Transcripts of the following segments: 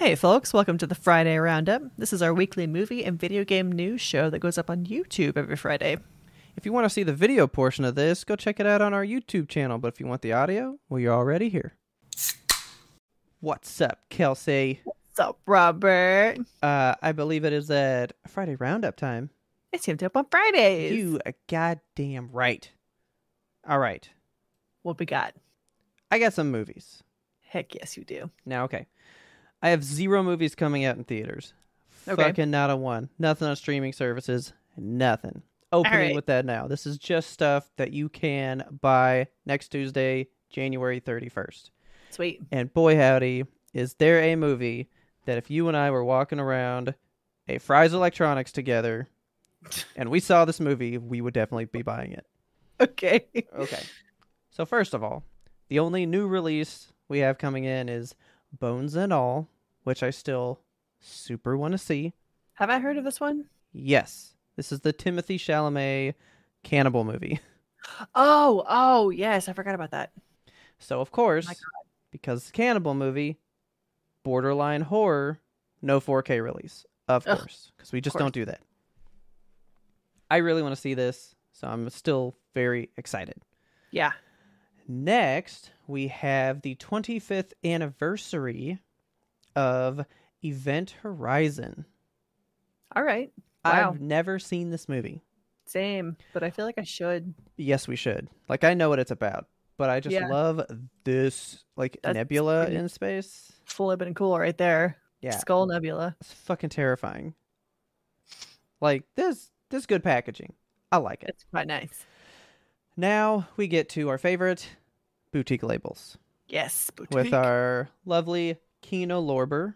Hey, folks, welcome to the Friday Roundup. This is our weekly movie and video game news show that goes up on YouTube every Friday. If you want to see the video portion of this, go check it out on our YouTube channel. But if you want the audio, well, you're already here. What's up, Kelsey? What's up, Robert? Uh, I believe it is at Friday Roundup time. It's Teamed Up on Fridays. You are goddamn right. All right, What we got? I got some movies. Heck yes, you do. Now, okay. I have zero movies coming out in theaters. Okay. Fucking not a one. Nothing on streaming services. Nothing. Opening right. with that now. This is just stuff that you can buy next Tuesday, January 31st. Sweet. And boy howdy, is there a movie that if you and I were walking around a Fry's Electronics together and we saw this movie, we would definitely be buying it. Okay. Okay. So first of all, the only new release we have coming in is Bones and All, which I still super want to see. Have I heard of this one? Yes, this is the Timothée Chalamet cannibal movie. Oh, oh, yes. I forgot about that. So of course, My because it's a cannibal movie, borderline horror, no 4K release. Of Ugh, course, because we just don't do that. I really want to see this, so I'm still very excited. Yeah. Next, we have the 25th anniversary of Event Horizon. All right. Wow. I've never seen this movie. Same, but I feel like I should. Yes, we should. Like I know what it's about, but I just Yeah. love this like That's nebula in space. And cool right there. Yeah. Skull Nebula. It's fucking terrifying. Like this this good packaging. I like it. It's quite nice. Now we get to our favorite boutique labels Yes. Boutique. with our lovely Kino Lorber.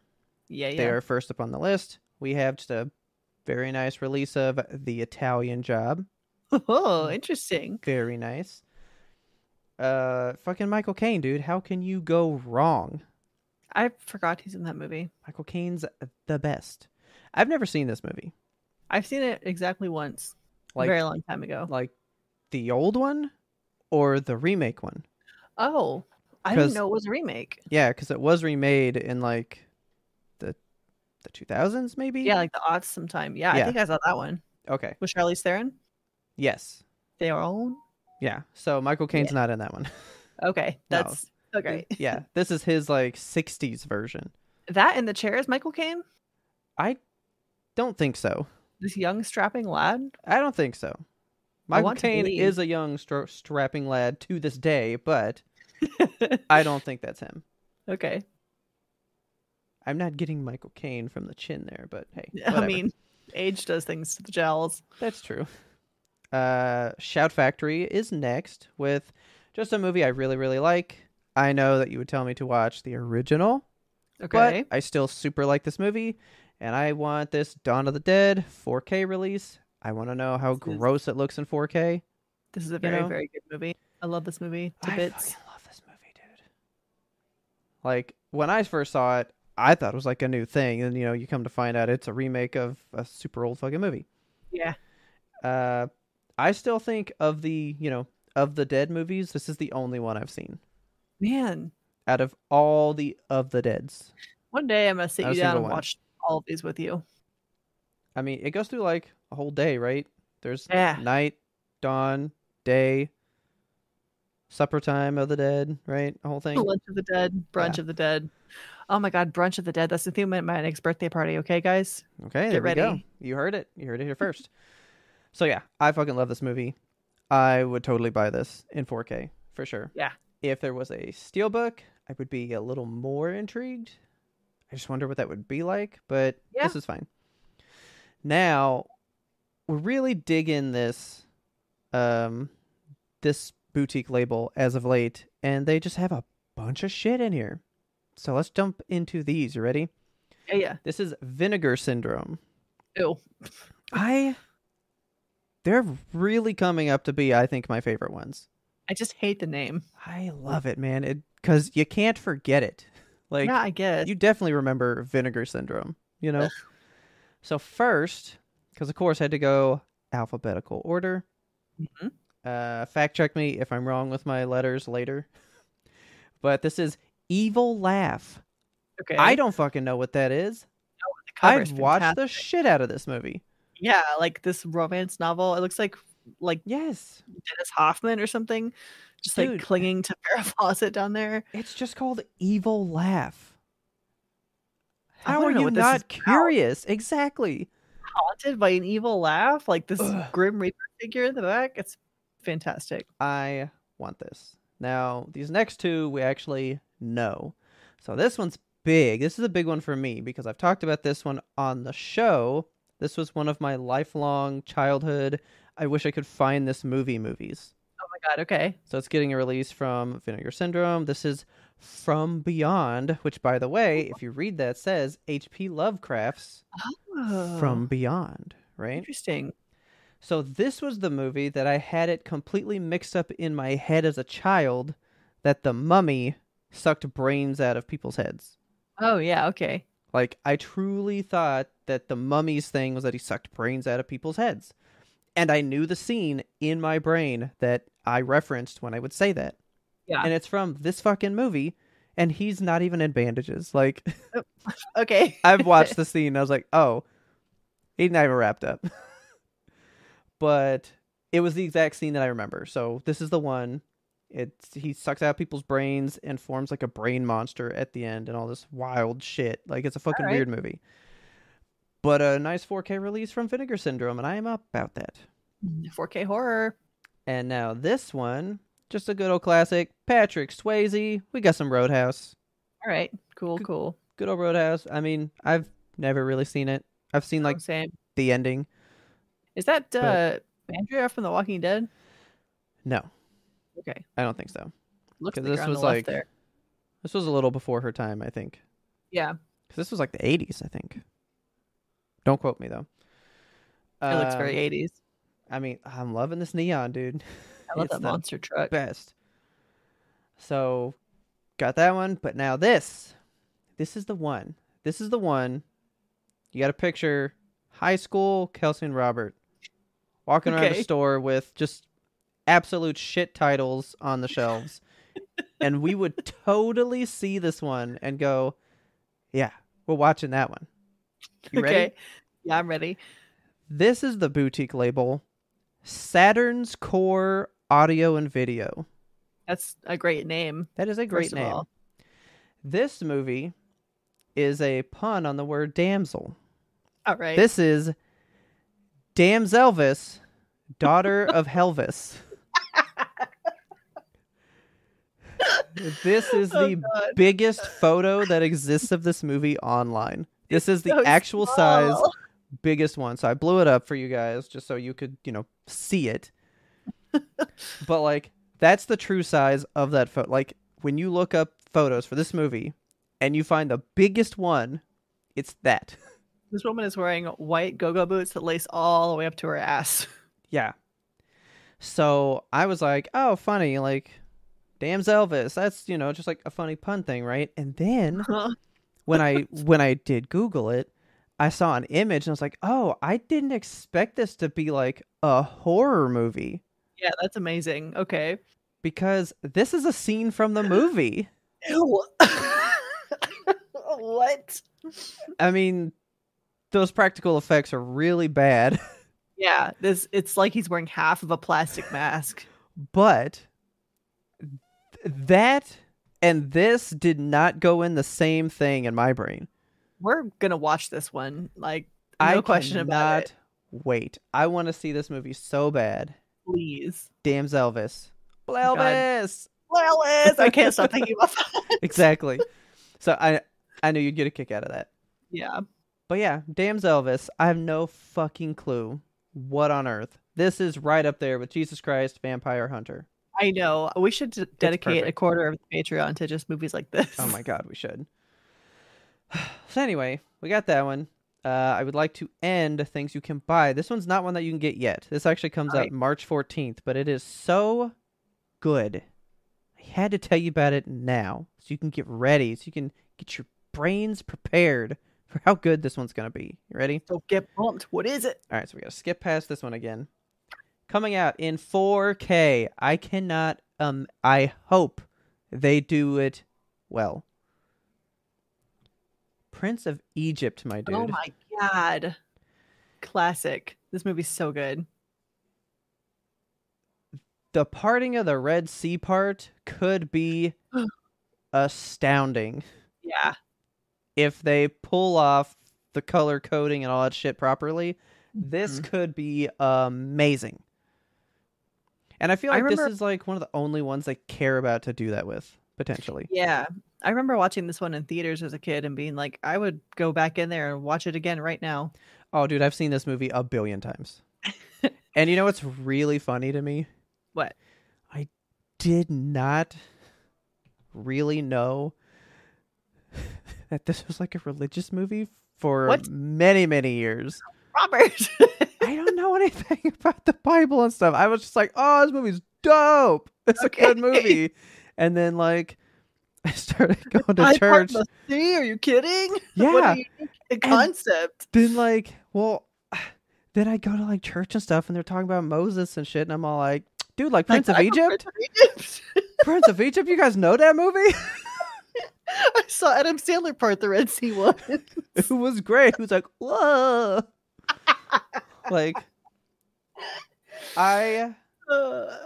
yeah, yeah. They are first up on the list. We have just a very nice release of The Italian Job. Oh, interesting. Very nice. Uh fucking Michael Caine, dude. How can you go wrong? I forgot he's in that movie. Michael Caine's the best. I've never seen this movie. I've seen it exactly once, Like a very long time ago. like the old one or the remake one? Oh, I didn't know it was a remake. Yeah, because it was remade in like the the two thousands, maybe. Yeah, like the odds sometime. Yeah, Yeah. I think I saw that one Okay. with Charlize Theron. Yes. Their own. Yeah. So Michael Caine's not in that one. Okay, No. that's okay. yeah. This is his like '60s version. That in the chair is Michael Caine, I don't think so. this young strapping lad. I don't think so. Michael Caine is a young stra- strapping lad to this day, but I don't think that's him. okay, I'm not getting Michael Caine from the chin there, but hey, I mean, age does things to the jowls. That's true. Uh, Shout Factory is next with just a movie I really, really like. I know that you would tell me to watch the original, Okay, but I still super like this movie, and I want this Dawn of the Dead 4K release. I want to know how This is- gross it looks in 4K. this is a very know? very good movie. I love this movie to I bits. fucking love this movie, dude. Like when I first saw it, I thought it was like a new thing, and you know, you come to find out it's a remake of a super old fucking movie. Yeah, Uh, I still think of the you know of the dead movies, this is the only one I've seen man. out of all the of the deads. One day I'm gonna sit you down and one. watch all of these with you. I mean, it goes through like a whole day, right? There's Yeah. night, dawn, day, supper time of the dead, right? The whole thing. Lunch of the Dead, Brunch Yeah. of the Dead. Oh my God, Brunch of the Dead. That's the theme at my next birthday party. Okay, guys. Okay, Get there we go. ready. You heard it. You heard it here first. so yeah, I fucking love this movie. I would totally buy this in 4K for sure. Yeah. If there was a steelbook, I would be a little more intrigued. I just wonder what that would be like, but Yeah. this is fine. Now, we're really digging this um this boutique label as of late and they just have a bunch of shit in here. So let's jump into these. You ready? Yeah, yeah. This is Vinegar Syndrome. Ew. I they're really coming up to be I think my favorite ones. I just hate the name. I love it, man. It cuz you can't forget it. Like yeah, I guess. you definitely remember Vinegar Syndrome, you know? so first, cuz of course I had to go alphabetical order. Mhm. Uh fact check me if I'm wrong with my letters later. But this is Evil Laugh. Okay. I don't fucking know what that is. the cover is I'd watch the shit out of this movie. Yeah, like this romance novel. It looks like like Yes. Dennis Hoffman or something, just Dude. like clinging to Farrah Fawcett down there. It's just called Evil Laugh. How are you not is about. curious? Exactly. Haunted by an evil laugh, like this Ugh. grim reaper figure in the back. It's fantastic. I want this. Now, these next two we actually know. So this one's big. This is a big one for me because I've talked about this one on the show. This was one of my lifelong childhood. I wish I could find this movie movies. Oh my god. Okay. So it's getting a release from Vinegar Syndrome. This is From Beyond, which, by the way, if you read that, says H.P. Lovecraft's Oh, From Beyond, right? interesting. So this was the movie that I had it completely mixed up in my head as a child that the mummy sucked brains out of people's heads. Oh yeah. Okay. Like I truly thought that the mummy's thing was that he sucked brains out of people's heads. And I knew the scene in my brain that I referenced when I would say that. Yeah. And it's from this fucking movie and he's not even in bandages. Like oh, Okay. I've watched the scene I was like, "Oh, he's not even wrapped up." but it was the exact scene that I remember. So this is the one. It's he sucks out people's brains and forms like a brain monster at the end and all this wild shit. Like it's a fucking Alright. weird movie. But a nice 4K release from Vinegar Syndrome, and I am up about that. Mm, 4K horror. And now this one, just a good old classic. Patrick Swayze. We got some Roadhouse. All right. Cool. Good- Cool. Good old Roadhouse. I mean, I've never really seen it. I've seen like same. the ending. Is that but- uh Andrea from The Walking Dead? No, Okay. I don't think so. Looks like this was like- there. This was a little before her time, I think. Yeah. this was like the 80s, I think. Don't quote me though. It looks very Um, 80s. I mean, I'm loving this neon, dude. I love it's that the monster truck. Best. So, got that one, but now this. This is the one. This is the one. You got a picture high school Kelsey and Robert walking around Okay. a store with just absolute shit titles on the shelves. and we would totally see this one and go, yeah, we're watching that one. You ready? Okay. Yeah, I'm ready. This is the boutique label Saturn's Core Audio and Video. That's a great name. That is a great name. all. This movie is a pun on the word damsel. All right. This is Damselvis, daughter of Helvis. this is Oh, the God. biggest photo that exists of this movie online. This is the So actual size biggest one. So I blew it up for you guys just so you could, you know, see it. but like that's the true size of that photo. Like when you look up photos for this movie and you find the biggest one, it's that. This woman is wearing white go-go boots that lace all the way up to her ass. yeah. So I was like, "Oh, funny, like damn Elvis. That's, you know, just like a funny pun thing, right?" And then uh-huh. when I when I did Google it, I saw an image and I was like, "Oh, I didn't expect this to be like a horror movie yeah, that's amazing. Okay. because this is a scene from the movie." What? I mean, those practical effects are really bad, Yeah, this it's like he's wearing half of a plastic mask. but th- that and this did not go in the same thing in my brain. We're gonna watch this one. Like no I question about it. Wait, I want to see this movie so bad. Please. Damn Elvis. God. Elvis. I can't stop thinking about that. exactly. So I I knew you'd get a kick out of that. Yeah. But yeah, damn Elvis. I have no fucking clue what on earth. This is right up there with Jesus Christ, Vampire Hunter. I know. We should d- dedicate a quarter of the Patreon to just movies like this. Oh my god, we should. So anyway, we got that one. Uh, I would like to end things you can buy. This one's not one that you can get yet. This actually comes out March 14th, but it is so good. I had to tell you about it now so you can get ready, so you can get your brains prepared for how good this one's going to be. You ready? So get pumped. What is it? All right, so we got to skip past this one again. Coming out in 4K. I cannot um I hope they do it well. Prince of Egypt, my dude. Oh my god. Classic. This movie's so good. the parting of the Red Sea part could be astounding Yeah. if they pull off the color coding and all that shit properly. This Mhm. could be amazing. And I feel I like remember- this is like one of the only ones they care about to do that with, potentially. Yeah. I remember watching this one in theaters as a kid and being like, I would go back in there and watch it again right now. Oh, dude, I've seen this movie a billion times. and you know what's really funny to me? What? I did not really know that this was like a religious movie for What? many, many years. Robert. I don't know anything about the Bible and stuff. I was just like, oh, this movie's dope. It's a good movie. And then, like, I started going to I part church. the sea? Are you kidding? What Yeah. a unique concept. then like well then i go to like church and stuff and they're talking about moses and shit and i'm all like dude like prince of Like, egypt Prince of Egypt. prince of egypt you guys know that movie I saw Adam Sandler part the Red Sea one. it was great He was like whoa like i Uh,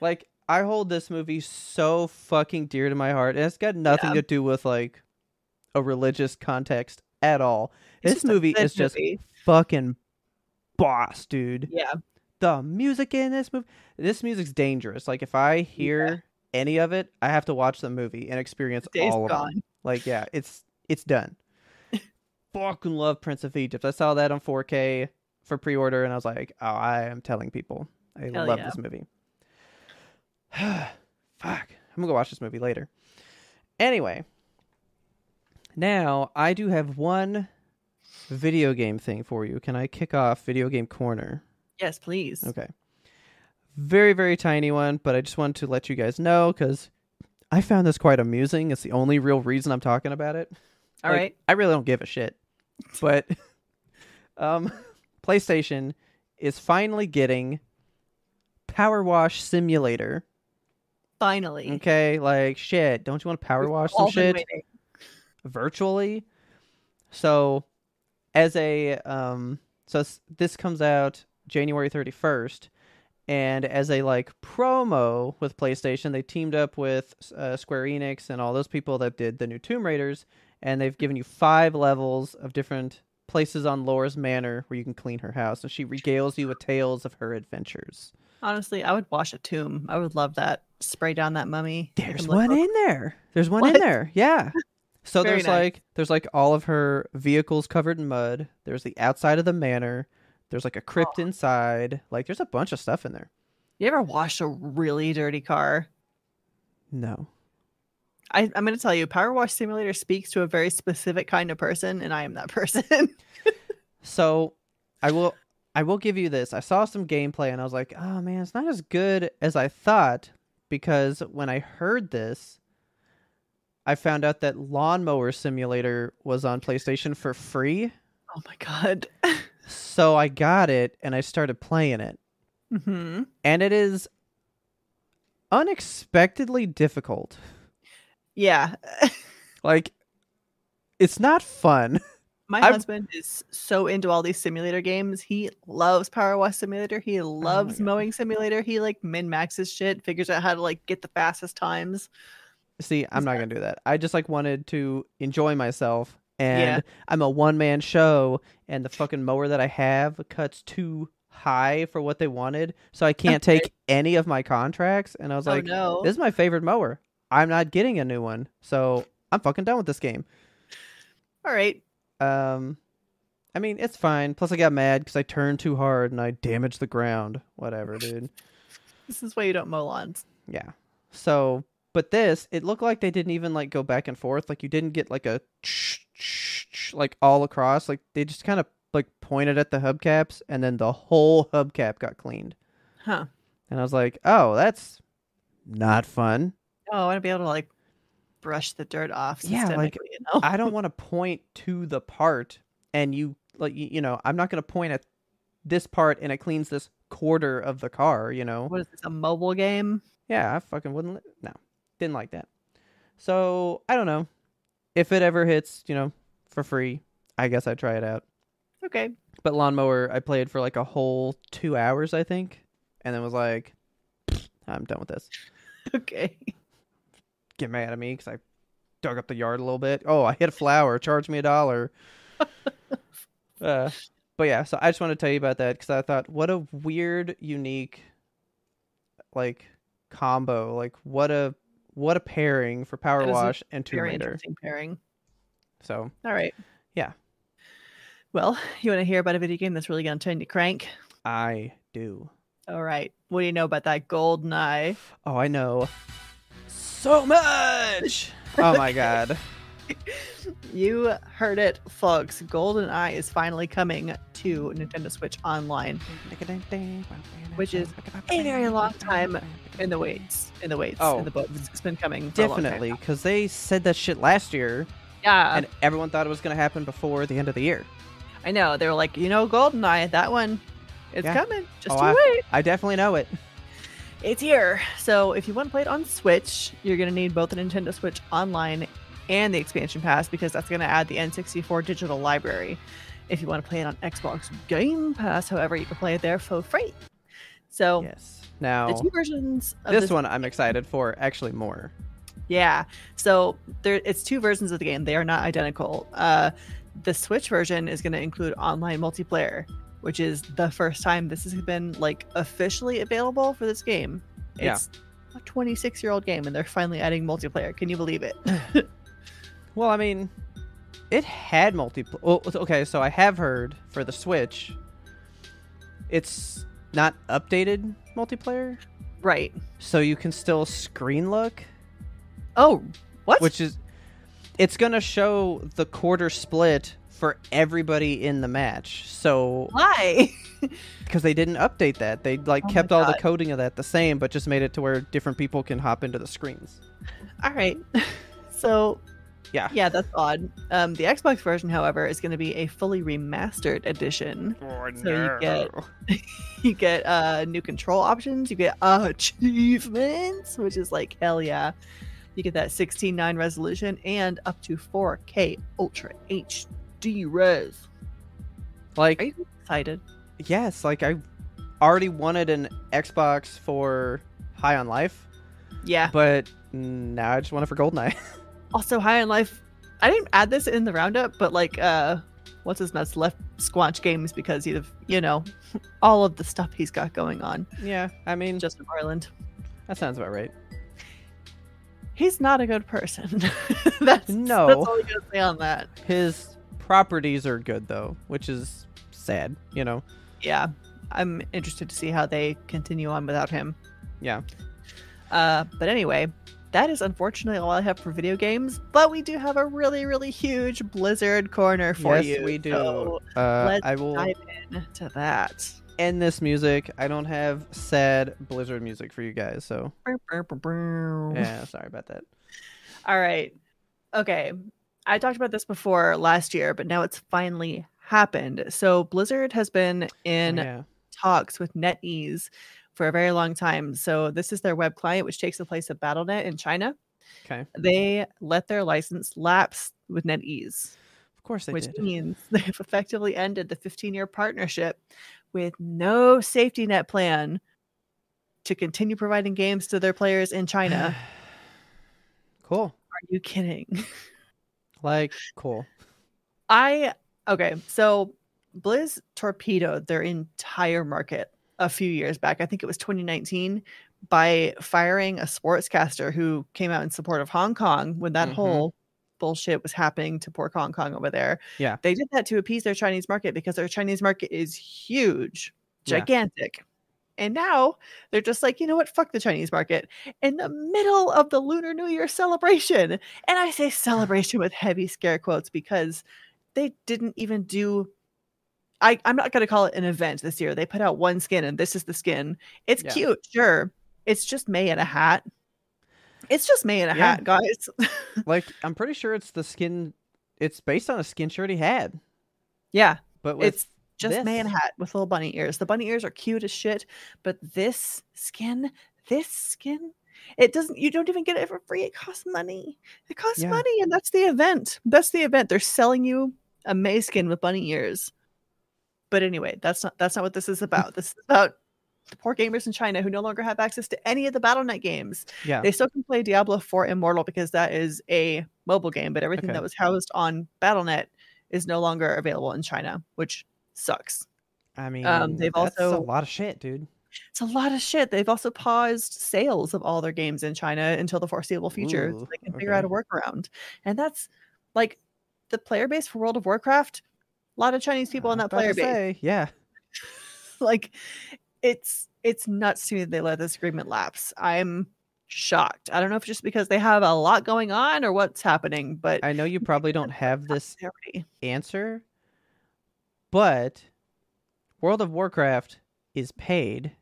like i hold this movie so fucking dear to my heart and it's got nothing Yeah. to do with like a religious context at all it's this movie is just movie. fucking boss dude yeah. the music in this movie this music's dangerous like if i hear any of it i have to watch the movie and experience all of it. like yeah it's it's done fucking love prince of egypt i saw that on 4k for pre-order and i was like oh i am telling people i Hell love yeah. this movie fuck i'm gonna go watch this movie later anyway now i do have one video game thing for you can i kick off video game corner Yes, please. Okay. Very, very tiny one, but I just wanted to let you guys know because I found this quite amusing. It's the only real reason I'm talking about it. All Like, right. I really don't give a shit. But um PlayStation is finally getting Power Wash Simulator. Finally. Okay, like shit. Don't you want to power We've wash some shit? waiting. virtually. So, as a um, so this comes out January thirty first, and as a like promo with PlayStation, they teamed up with uh, Square Enix and all those people that did the new Tomb Raiders, and they've given you five levels of different places on Laura's manor where you can clean her house, and she regales you with tales of her adventures. Honestly, I would wash a tomb. I would love that. Spray down that mummy. There's one in there. There's one in there. Yeah. So Very there's nice. like there's like all of her vehicles covered in mud. There's the outside of the manor. There's like a crypt Oh. inside. Like there's a bunch of stuff in there. You ever wash a really dirty car? No. I, I'm going to tell you, Power Wash Simulator speaks to a very specific kind of person, and I am that person. So I will I will give you this. I saw some gameplay and I was like, "Oh man, it's not as good as I thought." Because when I heard this, I found out that Lawnmower Simulator was on PlayStation for free. oh my god. So I got it and I started playing it. hmm and it is unexpectedly difficult. Yeah. Like, it's not fun. My I'm- husband is so into all these simulator games. He loves Power Wash Simulator. He oh loves God. Mowing Simulator. He like min maxes shit, figures out how to like get the fastest times. See, I'm not gonna do that. I just like wanted to enjoy myself, and Yeah. I'm a one man show, and the fucking mower that I have cuts too high for what they wanted, so I can't Okay. take any of my contracts. And I was oh like, no. "This is my favorite mower. I'm not getting a new one, so I'm fucking done with this game." All right. Um, I mean, it's fine. Plus, I got mad because I turned too hard and I damaged the ground. Whatever, dude. This is why you don't mow lawns. Yeah. So, but this, it looked like they didn't even like go back and forth. Like you didn't get like a like all across. Like they just kind of like pointed at the hubcaps, and then the whole hubcap got cleaned. Huh. And I was like, oh, that's not fun. Oh, I want to be able to like brush the dirt off. Yeah, like, you know? I don't want to point to the part, and you like you, you know I'm not going to point at this part, and it cleans this quarter of the car. You know. what is this? A mobile game? Yeah, I fucking wouldn't. Li- no, didn't like that. So I don't know if it ever hits, you know, for free. I guess I'd try it out. Okay. But lawnmower, I played for like a whole two hours, I think, and then was like, I'm done with this. Okay. Get mad at me because I dug up the yard a little bit. Oh, I hit a flower. Charge me a dollar. uh, but yeah, so I just want to tell you about that because I thought, what a weird, unique, like combo. Like what a what a pairing for Power Wash and Tomb Very Raider. interesting pairing. So All right. Yeah. Well, you want to hear about a video game that's really going to turn you crank? I do. All right. What do you know about that golden eye? Oh, I know so much. oh my god. You heard it, folks. Golden Eye is finally coming to Nintendo Switch Online, which is a very long time in the waits, in the waits, Oh, in the oh, books. It's been coming for a long time Definitely, because they said that shit last year, Yeah, and everyone thought it was going to happen before the end of the year. I know. They were like, you know, Golden Eye, that one, it's Yeah. coming. Just Oh, you wait. I definitely know it. It's here. So if you want to play it on Switch, you're going to need both the Nintendo Switch Online and the expansion pass because that's going to add the N64 digital library. If you want to play it on Xbox Game Pass, however, you can play it there for free. So Yes. Now, the two versions of this one I'm excited for actually more. Yeah. So there it's two versions of the game. They are not identical. Uh the Switch version is going to include online multiplayer, which is the first time this has been like officially available for this game. Yeah. It's a 26 year old game and they're finally adding multiplayer. Can you believe it? Well, I mean, it had multiplayer. Well, okay, so I have heard for the Switch, it's not updated multiplayer, right. so you can still screen look, Oh, what? which is it's gonna show the quarter split for everybody in the match. So why? because they didn't update that, they like Oh kept all the coding of that the same, but just made it to where different people can hop into the screens. All right. So Yeah. yeah, that's odd. Um, the Xbox version, however, is going to be a fully remastered edition. So you get you get uh new control options, you get achievements, which is like hell yeah. You get that 16:9 resolution and up to 4K Ultra HD res. like Are you excited? yes, like I already wanted an Xbox for High on Life, Yeah. but now I just want it for GoldenEye. Also, High on Life. I didn't add this in the roundup, but like, uh, what's his nuts left Squanch Games because he'd have, you know, all of the stuff he's got going on. yeah, I mean, Justin Roiland. that sounds about right. He's not a good person. that's No. That's all I gotta say on that. His properties are good though, which is sad, you know. Yeah, I'm interested to see how they continue on without him. Yeah. Uh, but anyway, that is unfortunately all I have for video games. But we do have a really, really huge Blizzard corner for yes, you. we do. so uh, let's I will dive into that. end this music. I don't have sad Blizzard music for you guys, so yeah, sorry about that. All right. Okay. I talked about this before last year, but now it's finally happened. So Blizzard has been in yeah. talks with NetEase for a very long time. So this is their web client, which takes the place of BattleNet in China. Okay. They let their license lapse with NetEase, Of course they did. which did. means they've effectively ended the 15-year partnership with no safety net plan to continue providing games to their players in China. cool. Are you kidding? Like cool. I okay, so Blizz torpedoed their entire market a few years back. I think it was 2019 by firing a sportscaster who came out in support of Hong Kong when that Mhm. whole bullshit was happening to poor Hong Kong over there. Yeah. They did that to appease their Chinese market because their Chinese market is huge, Yeah. And now they're just like, you know what? Fuck the Chinese market in the middle of the Lunar New Year celebration. And I say celebration with heavy scare quotes because they didn't even do I, I'm not gonna call it an event this year. They put out one skin and this is the skin. It's Yeah. cute, sure. It's just Mei in a hat. It's just Mei in a Yeah. hat, guys. Like I'm pretty sure it's the skin. It's based on a skin shirt he had, yeah, but with it's just this. hat with little bunny ears. The bunny ears are cute as shit, but this skin, this skin, it doesn't. You don't even get it for free. It costs money. It costs Yeah. money, and that's the event. That's the event. They're selling you a Mei skin with bunny ears. But anyway, that's not that's not what this is about. this is about the poor gamers in China who no longer have access to any of the BattleNet games. yeah. They still can play Diablo 4 Immortal because that is a mobile game, but everything Okay. that was housed on BattleNet is no longer available in China, which sucks. I mean, um, they've also- a lot of shit, dude. It's a lot of shit. They've also paused sales of all their games in China until the foreseeable future so they can figure out a workaround. And that's like the player base for World of Warcraft. A lot of Chinese people in that player base. say, yeah. like it's it's nuts to me that they let this agreement lapse. I'm shocked. I don't know if it's just because they have a lot going on or what's happening, but I know you probably don't have this answer, but World of Warcraft is paid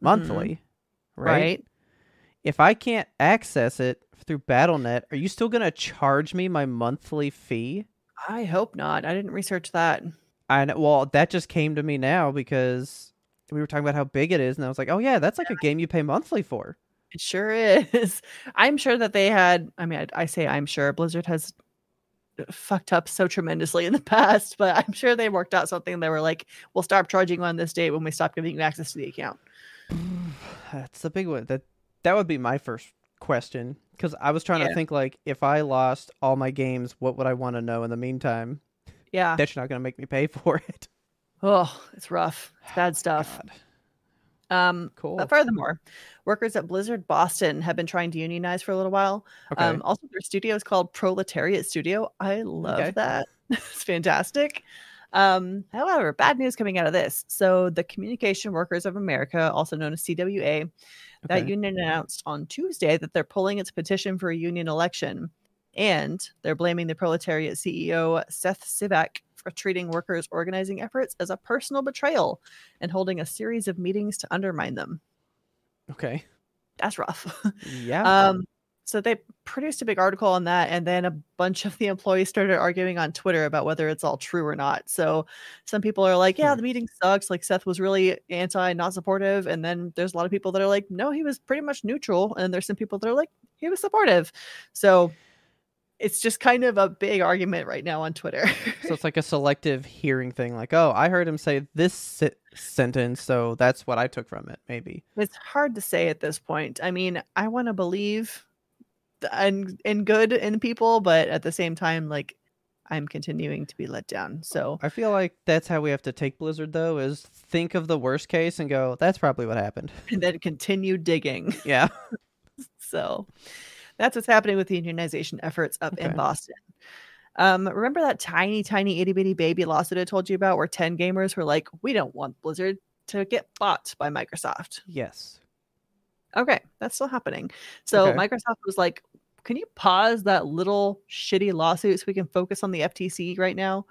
monthly, mm-hmm. right? right? If I can't access it through BattleNet, are you still gonna charge me my monthly fee? I hope not. I didn't research that. I know, well, that just came to me now because we were talking about how big it is, and I was like, oh yeah, that's like a game you pay monthly for. It sure is. I'm sure that they had. I mean, I, I say I'm sure Blizzard has fucked up so tremendously in the past, but I'm sure they worked out something. They were like, "We'll stop charging on this date when we stop giving you access to the account." That's the big one. That that would be my first question because I was trying Yeah. to think like if I lost all my games, what would I want to know in the meantime? Yeah. That you're not gonna make me pay for it. Oh, it's rough. It's bad stuff. God. Um, Cool. but furthermore, workers at Blizzard Boston have been trying to unionize for a little while. Okay. Um, also, their studio is called Proletariat Studio. I love Okay. that. it's fantastic. Um, however, bad news coming out of this. So, the Communication Workers of America, also known as CWA, that union announced on Tuesday that they're pulling its petition for a union election. And they're blaming the Proletariat CEO, Seth Sivak, treating workers' organizing efforts as a personal betrayal and holding a series of meetings to undermine them. okay. That's rough. Yeah. Um, so they produced a big article on that, and then a bunch of the employees started arguing on Twitter about whether it's all true or not. So some people are like, "Yeah, Hmm. the meeting sucks." Like Seth was really anti, not supportive, and then there's a lot of people that are like, "No, he was pretty much neutral," and there's some people that are like, "He was supportive." So it's just kind of a big argument right now on Twitter. so it's like a selective hearing thing. Like, oh, I heard him say this se- sentence, so that's what I took from it. Maybe. it's hard to say at this point. I mean, I want to believe in in good in people, but at the same time, like I'm continuing to be let down. So I feel like that's how we have to take Blizzard, though, is think of the worst case and go, that's probably what happened. and then continue digging. Yeah. So that's what's happening with the unionization efforts up in Boston. Um, remember that tiny, tiny itty bitty baby lawsuit I told you about where 10 gamers were like, we don't want Blizzard to get bought by Microsoft. Yes. Okay, that's still happening. So Okay. Microsoft was like, "Can you pause that little shitty lawsuit so we can focus on the FTC right now?"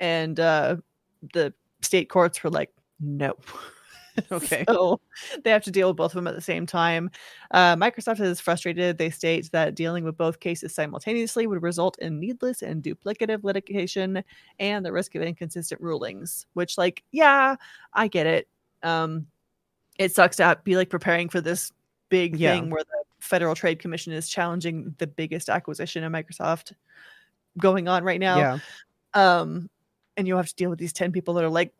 And uh, the state courts were like, "No." Okay. so they have to deal with both of them at the same time. Uh, Microsoft is frustrated. They state that dealing with both cases simultaneously would result in needless and duplicative litigation and the risk of inconsistent rulings. Which, like, yeah, I get it. Um, it sucks to be like preparing for this big Yeah. thing where the Federal Trade Commission is challenging the biggest acquisition of Microsoft going on right now. Yeah. Um, and you'll have to deal with these 10 people that are like,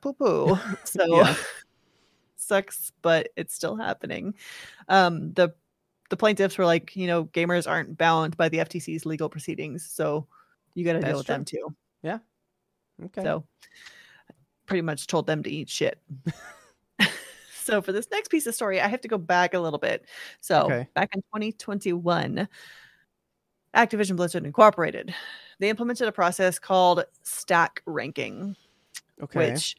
poo poo. So Yeah. sucks, but it's still happening. Um, the the plaintiffs were like, you know, gamers aren't bound by the FTC's legal proceedings, so you got to deal with them too. Yeah okay. So pretty much told them to eat shit. so for this next piece of story, I have to go back a little bit. So Okay. back in 2021, Activision Blizzard Incorporated, they implemented a process called stack ranking, okay. which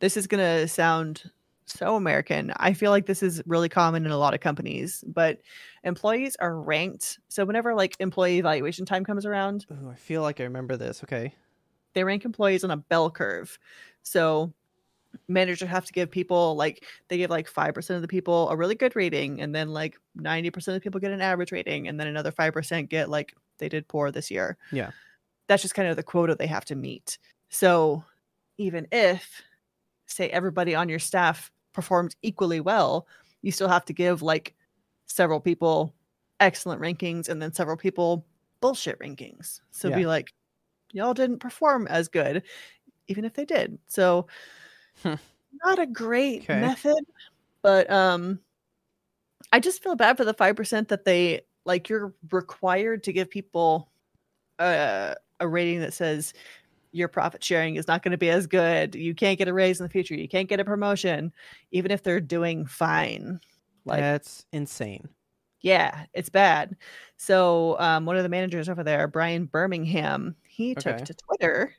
this is going to sound so American. I feel like this is really common in a lot of companies, but employees are ranked. So whenever like employee evaluation time comes around, Ooh, I feel like I remember this. Okay. they rank employees on a bell curve. So managers have to give people like they give like 5% of the people a really good rating and then like 90% of the people get an average rating and then another 5% get like they did poor this year. Yeah. That's just kind of the quota they have to meet. So even if say everybody on your staff performed equally well, you still have to give like several people excellent rankings and then several people bullshit rankings. So Yeah. be like, y'all didn't perform as good, even if they did. So not a great Okay. method, but um I just feel bad for the five percent that they like you're required to give people a, a rating that says your profit sharing is not going to be as good. You can't get a raise in the future. You can't get a promotion, even if they're doing fine. Like, That's insane. yeah, it's bad. So, um, one of the managers over there, Brian Birmingham, he took to Twitter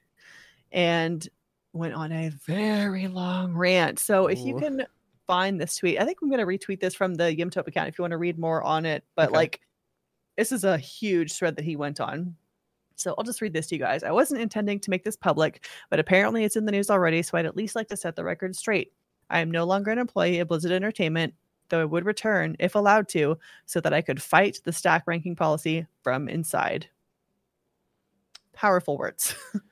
and went on a very long rant. So, if you can find this tweet, I think I'm going to retweet this from the Yimtop account if you want to read more on it. But, Okay. like, this is a huge thread that he went on. So, I'll just read this to you guys. I wasn't intending to make this public, but apparently it's in the news already. So, I'd at least like to set the record straight. I am no longer an employee of Blizzard Entertainment, though I would return if allowed to so that I could fight the stack ranking policy from inside. Powerful words.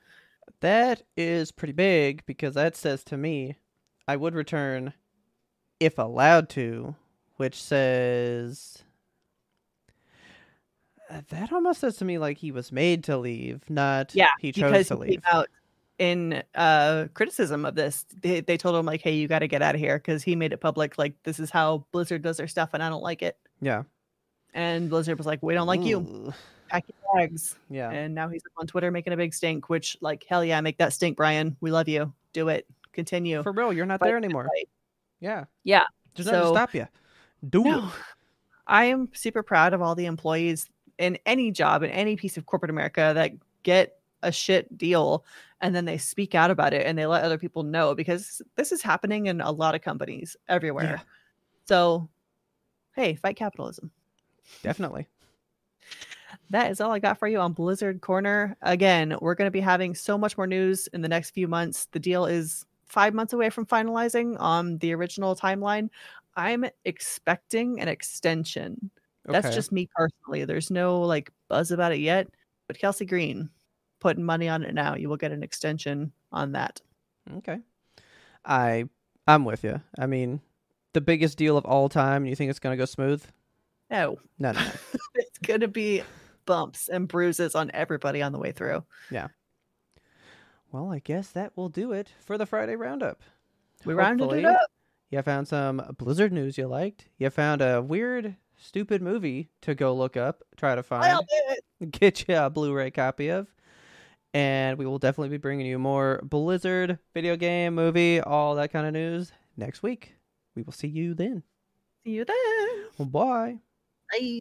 That is pretty big because that says to me, I would return if allowed to, which says. Uh, That almost says to me like he was made to leave, not Yeah, he chose to leave. out in uh criticism of this. They, they told him like, "Hey, you got to get out of here," because he made it public. Like, this is how Blizzard does their stuff, and I don't like it. Yeah. And Blizzard was like, "We don't like you. Ooh. Pack your bags." Yeah. And now he's on Twitter making a big stink. Which, like, hell yeah, make that stink, Brian. We love you. Do it. Continue. For real, you're not Fight there anymore. fight. Yeah. Yeah. To So- stop you. Do No. it. I am super proud of all the employees in any job in any piece of corporate America that get a shit deal and then they speak out about it and they let other people know because this is happening in a lot of companies everywhere. Yeah. So, hey, fight capitalism. Definitely. That is all I got for you on Blizzard Corner. Again, we're going to be having so much more news in the next few months. The deal is five months away from finalizing on the original timeline. I'm expecting an extension. That's Okay. just me personally. There's no like buzz about it yet. But Kelsey Green putting money on it now. You will get an extension on that. Okay. I I'm with you. I mean, the biggest deal of all time. You think it's gonna go smooth? No, No, no, no. it's gonna be bumps and bruises on everybody on the way through. Yeah. Well, I guess that will do it for the Friday roundup. We rounded it Hopefully, up. You found some Blizzard news you liked. You found a weird, stupid movie to go look up, try to find, get you a Blu-ray copy of. And we will definitely be bringing you more Blizzard video game, movie, all that kind of news next week. We will see you then. See you then. Bye. Bye.